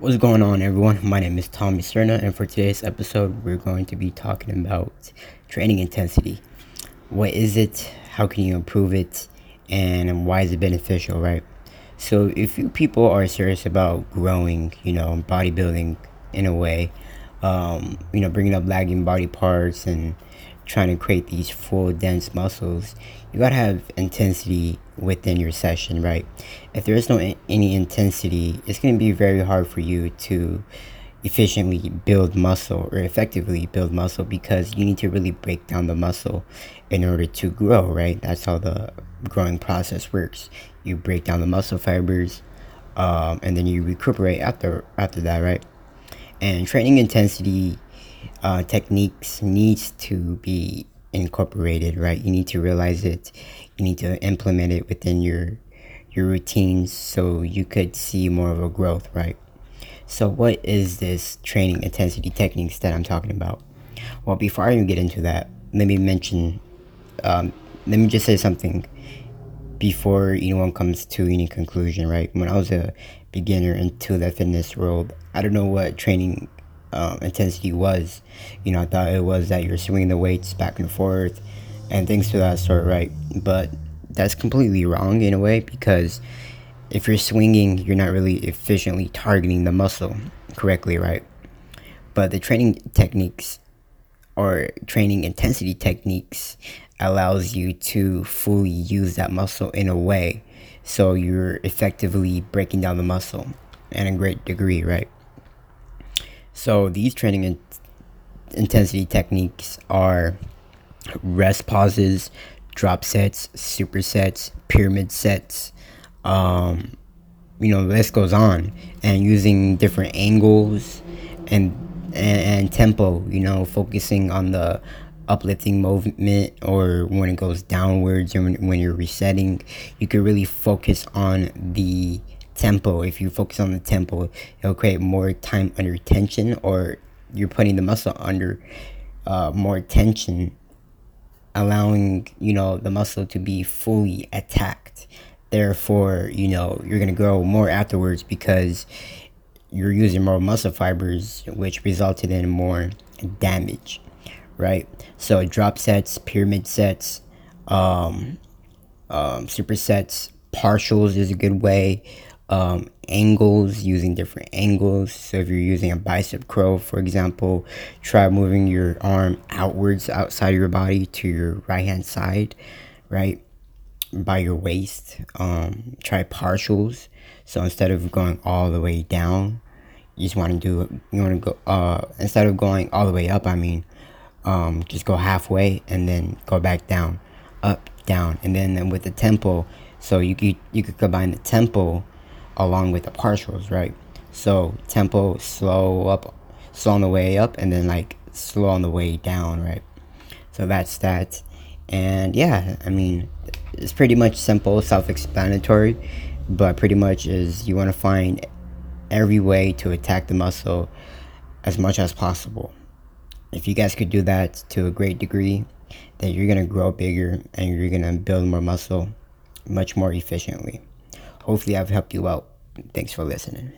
What's going on, everyone? My name is Tommy Cerna, and for today's episode, we're going to be talking about training intensity. What is it? How can you improve it? And why is it beneficial, right? So, if you people are serious about growing, you know, bodybuilding in a way, um, you know, bringing up lagging body parts and trying to create these full dense muscles you gotta have intensity within your session right? If there is no any intensity it's going to be very hard for you to efficiently build muscle or effectively build muscle because you need to really break down the muscle in order to grow right? That's how the growing process works. You break down the muscle fibers um, and then you recuperate after after that right? And training intensity uh, techniques needs to be incorporated right? You need to realize it. You need to implement it within your your routines so you could see more of a growth right? So what is this training intensity techniques that i'm talking about? Well before i even get into that let me mention um, let me just say something before anyone comes to any conclusion right? When i was a beginner into the fitness world i don't know what training um, intensity was. You know, I thought it was that you're swinging the weights back and forth and things to that sort, right? But that's completely wrong in a way because if you're swinging, you're not really efficiently targeting the muscle correctly, right? But the training techniques or training intensity techniques allows you to fully use that muscle in a way so you're effectively breaking down the muscle in a great degree, right? So these training in- intensity techniques are rest pauses, drop sets, supersets, pyramid sets. Um, you know, the list goes on, and using different angles and, and and tempo. You know, focusing on the uplifting movement or when it goes downwards or when, when you're resetting you can really focus on the tempo if you focus on the tempo it'll create more time under tension or you're putting the muscle under uh, more tension allowing you know the muscle to be fully attacked. Therefore you know you're to grow more afterwards because you're using more muscle fibers which resulted in more damage right? So drop sets pyramid sets um, um, supersets partials is a good way um, angles, using different angles. So if you're using a bicep curl, for example, try moving your arm outwards outside of your body to your right hand side, right? By your waist. Um, try partials. So instead of going all the way down, you just want to do you want to go uh instead of going all the way up, I mean, um, just go halfway and then go back down, up, down, and then with the tempo. So you could you could combine the tempo along with the partials, right? So tempo slow up, slow on the way up, and then like slow on the way down, right? So that's that. And yeah, I mean, it's pretty much simple, self explanatory, but pretty much is you want to find every way to attack the muscle as much as possible. If you guys could do that to a great degree, then you're going to grow bigger and you're going to build more muscle much more efficiently hopefully I've helped you out. Thanks for listening.